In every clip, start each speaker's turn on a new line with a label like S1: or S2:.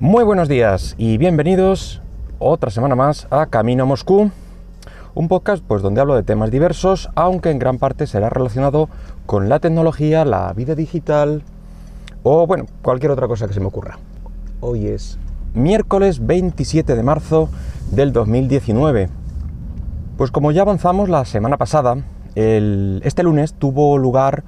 S1: Muy buenos días y bienvenidos otra semana más a Camino Moscú, un podcast pues donde hablo de temas diversos, aunque en gran parte será relacionado con la tecnología, la vida digital o bueno, cualquier otra cosa que se me ocurra. Hoy es miércoles 27 de marzo del 2019. Pues como ya avanzamos la semana pasada, este lunes tuvo lugar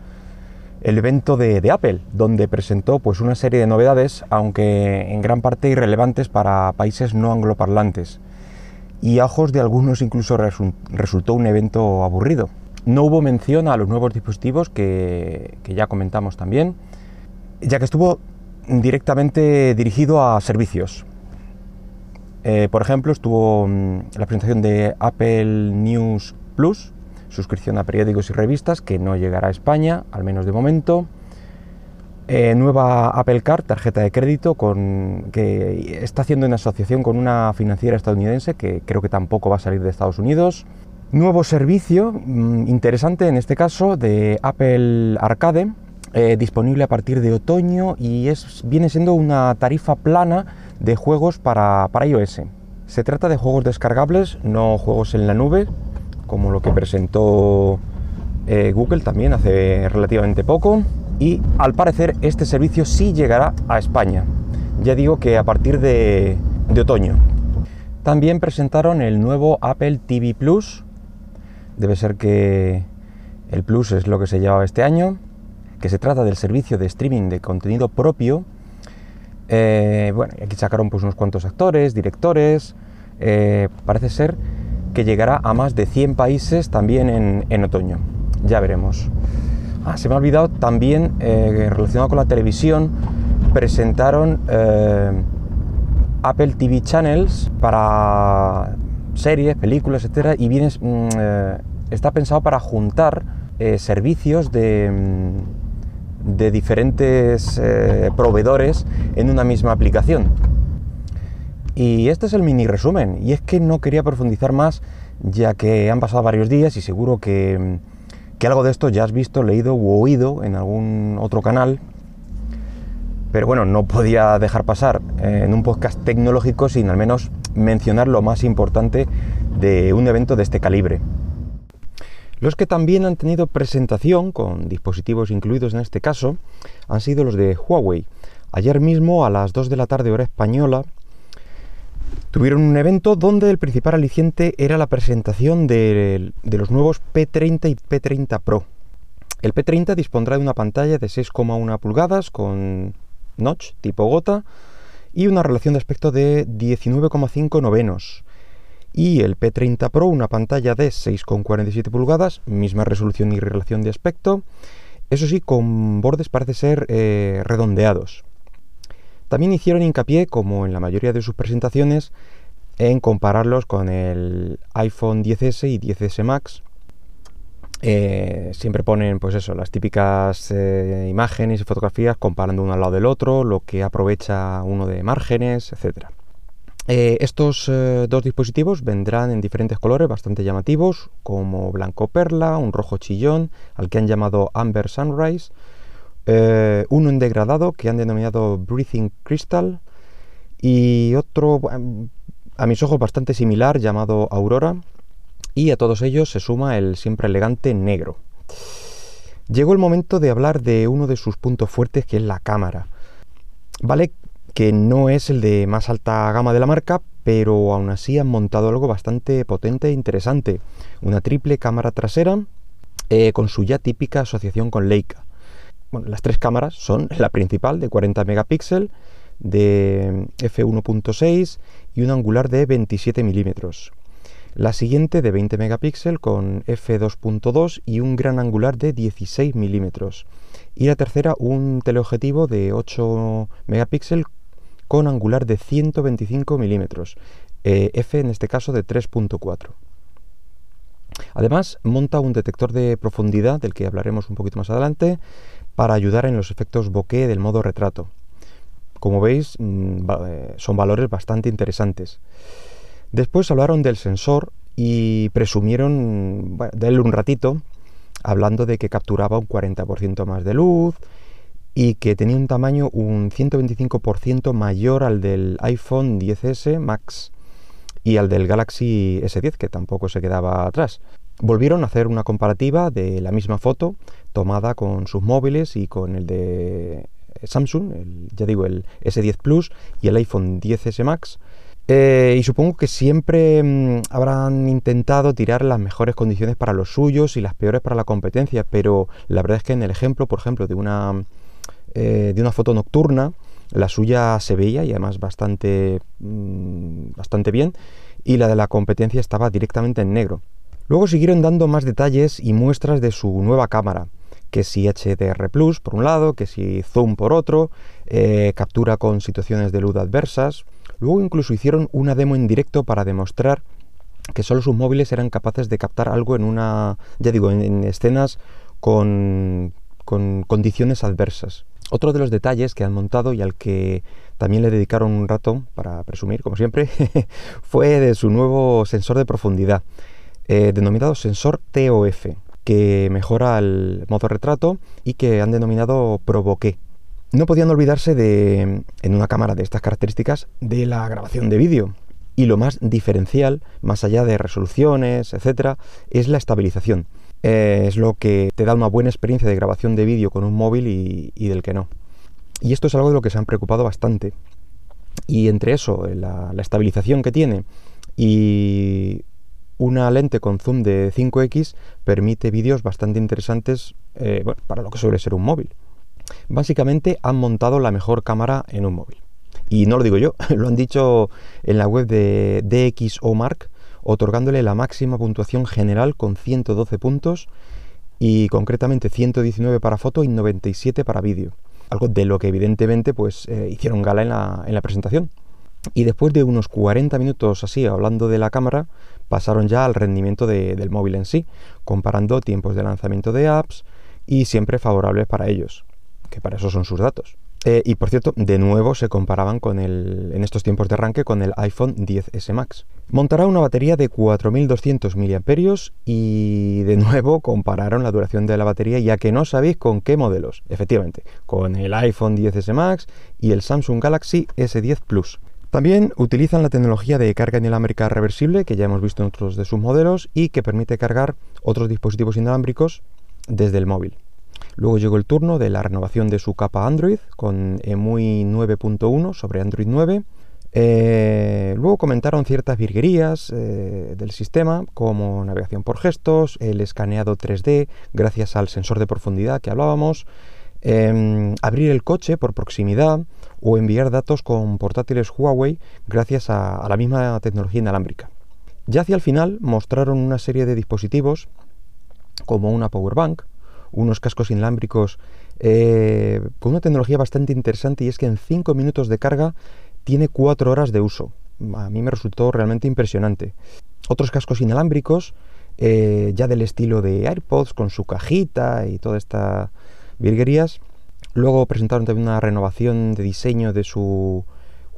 S1: el evento de, Apple, donde presentó pues, una serie de novedades, aunque en gran parte irrelevantes para países no angloparlantes. Y a ojos de algunos incluso resultó un evento aburrido. No hubo mención a los nuevos dispositivos que, ya comentamos también, ya que estuvo directamente dirigido a servicios. Eh, por ejemplo, estuvo mm, la presentación de Apple News Plus, suscripción a periódicos y revistas que no llegará a España, al menos de momento. Eh, nueva Apple Card, tarjeta de crédito, con, que está haciendo una asociación con una financiera estadounidense que creo que tampoco va a salir de Estados Unidos. Nuevo servicio mm, interesante en este caso de Apple Arcade, eh, disponible a partir de otoño y es, viene siendo una tarifa plana de juegos para, para iOS. Se trata de juegos descargables, no juegos en la nube, como lo que presentó eh, Google también hace relativamente poco. Y al parecer este servicio sí llegará a España. Ya digo que a partir de, otoño. También presentaron el nuevo Apple TV Plus. Debe ser que el Plus es lo que se llevaba este año. Que se trata del servicio de streaming de contenido propio. Eh, bueno, aquí sacaron pues unos cuantos actores, directores. Eh, parece ser que llegará a más de 100 países también en, otoño. Ya veremos. Ah, se me ha olvidado también, eh, relacionado con la televisión, presentaron eh, Apple TV Channels para series, películas, etc. Y viene, mm, eh, está pensado para juntar servicios de, mm, de diferentes proveedores en una misma aplicación. Y este es el mini resumen. Y es que no quería profundizar más, ya que han pasado varios días y seguro que, algo de esto ya has visto, leído u oído en algún otro canal. Pero bueno, no podía dejar pasar eh, en un podcast tecnológico sin al menos mencionar lo más importante de un evento de este calibre. Los que también han tenido presentación, con dispositivos incluidos en este caso, han sido los de Huawei. Ayer mismo a las 2 de la tarde hora española tuvieron un evento donde el principal aliciente era la presentación de, los nuevos P30 y P30 Pro. El P30 dispondrá de una pantalla de 6,1 pulgadas con notch tipo gota y una relación de aspecto de 19,5 novenos. Y el P30 Pro una pantalla de 6,47 pulgadas, misma resolución y relación de aspecto, eso sí, con bordes parece ser eh, redondeados. También hicieron hincapié, como en la mayoría de sus presentaciones, en compararlos con el iPhone 10S y 10S Max. Eh, siempre ponen, pues eso, las típicas eh, imágenes y fotografías comparando uno al lado del otro, lo que aprovecha uno de márgenes, etc. Eh, estos dos dispositivos vendrán en diferentes colores bastante llamativos, como blanco perla, un rojo chillón, al que han llamado Amber Sunrise, eh, uno en degradado que han denominado Breathing Crystal y otro a mis ojos bastante similar llamado Aurora y a todos ellos se suma el siempre elegante negro. Llegó el momento de hablar de uno de sus puntos fuertes que es la cámara. Vale que no es el de más alta gama de la marca, pero aún así han montado algo bastante potente e interesante. Una triple cámara trasera eh, con su ya típica asociación con Leica. Bueno, las tres cámaras son la principal de 40 megapíxeles, de f1.6 y un angular de 27 milímetros. La siguiente de 20 megapíxeles con f2.2 y un gran angular de 16 milímetros. Y la tercera un teleobjetivo de 8 megapíxeles con angular de 125 milímetros. Eh, f en este caso de 3.4. Además monta un detector de profundidad del que hablaremos un poquito más adelante para ayudar en los efectos bokeh del modo retrato. Como veis, mm, eh, son valores bastante interesantes. Después hablaron del sensor y presumieron de él un ratito, hablando de que capturaba un 40% más de luz y que tenía un tamaño un 125% mayor al del iPhone 10S Max y al del Galaxy S10, que tampoco se quedaba atrás. Volvieron a hacer una comparativa de la misma foto tomada con sus móviles y con el de Samsung, ya digo, el S10 Plus y el iPhone 10S Max. Eh, y supongo que siempre mm, habrán intentado tirar las mejores condiciones para los suyos y las peores para la competencia, pero la verdad es que en el ejemplo, por ejemplo, de una, eh, de una foto nocturna, la suya se veía y además bastante, mm, bastante bien, y la de la competencia estaba directamente en negro. Luego siguieron dando más detalles y muestras de su nueva cámara, que si HDR Plus por un lado, que si Zoom por otro, eh, captura con situaciones de luz adversas. Luego incluso hicieron una demo en directo para demostrar que solo sus móviles eran capaces de captar algo en una, ya digo, en, escenas con, con condiciones adversas. Otro de los detalles que han montado y al que también le dedicaron un rato para presumir, como siempre, fue de su nuevo sensor de profundidad. Eh, denominado sensor TOF, que mejora el modo retrato y que han denominado Provoqué. No podían olvidarse de, en una cámara de estas características, de la grabación de vídeo. Y lo más diferencial, más allá de resoluciones, etcétera, es la estabilización. Eh, es lo que te da una buena experiencia de grabación de vídeo con un móvil y, del que no. Y esto es algo de lo que se han preocupado bastante. Y entre eso, la estabilización que tiene y una lente con zoom de 5x permite vídeos bastante interesantes eh, para lo que suele ser un móvil. Básicamente han montado la mejor cámara en un móvil. Y no lo digo yo, lo han dicho en la web de DxOMark, otorgándole la máxima puntuación general con 112 puntos y concretamente 119 para foto y 97 para vídeo. Algo de lo que evidentemente pues eh, hicieron gala en la, en la presentación. Y después de unos 40 minutos así hablando de la cámara, pasaron ya al rendimiento del móvil en sí, comparando tiempos de lanzamiento de apps y siempre favorables para ellos, que para eso son sus datos. Eh, y por cierto, de nuevo se comparaban con el, en estos tiempos de arranque con el iPhone 10S Max. Montará una batería de 4200 mAh y de nuevo compararon la duración de la batería ya que no sabéis con qué modelos. Efectivamente, con el iPhone 10S Max y el Samsung Galaxy S10 Plus. También utilizan la tecnología de carga inalámbrica reversible, que ya hemos visto en otros de sus modelos, y que permite cargar otros dispositivos inalámbricos desde el móvil. Luego llegó el turno de la renovación de su capa Android con EMUI 9.1 sobre Android 9. Eh, luego comentaron ciertas virguerías eh, del sistema, como navegación por gestos, el escaneado 3D gracias al sensor de profundidad que hablábamos, em, abrir el coche por proximidad, o enviar datos con portátiles Huawei gracias a, la misma tecnología inalámbrica. Ya hacia el final mostraron una serie de dispositivos como una power bank, unos cascos inalámbricos eh, con una tecnología bastante interesante y es que en 5 minutos de carga tiene 4 horas de uso. A mí me resultó realmente impresionante. Otros cascos inalámbricos, eh, ya del estilo de AirPods con su cajita y toda esta virguerías, Luego presentaron también una renovación de diseño de su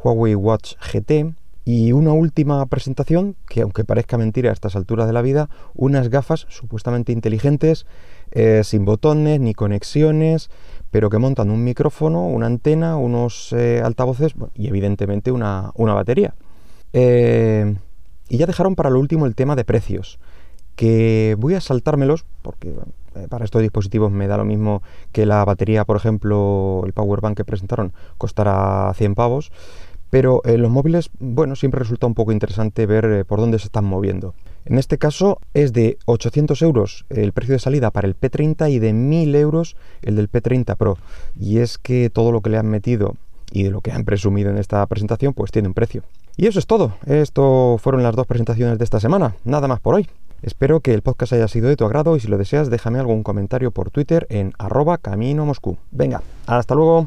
S1: Huawei Watch GT. Y una última presentación, que aunque parezca mentira a estas alturas de la vida, unas gafas supuestamente inteligentes, eh, sin botones ni conexiones, pero que montan un micrófono, una antena, unos eh, altavoces y evidentemente una, batería. Eh, y ya dejaron para lo último el tema de precios, que voy a saltármelos porque para estos dispositivos me da lo mismo que la batería, por ejemplo, el power bank que presentaron costará 100 pavos, pero en los móviles, bueno, siempre resulta un poco interesante ver eh, por dónde se están moviendo. En este caso es de 800 euros el precio de salida para el P30 y de 1000 euros el del P30 Pro. Y es que todo lo que le han metido y de lo que han presumido en esta presentación, pues tiene un precio. Y eso es todo. Esto fueron las dos presentaciones de esta semana. Nada más por hoy. Espero que el podcast haya sido de tu agrado y si lo deseas déjame algún comentario por Twitter en arroba camino Moscú. Venga, hasta luego.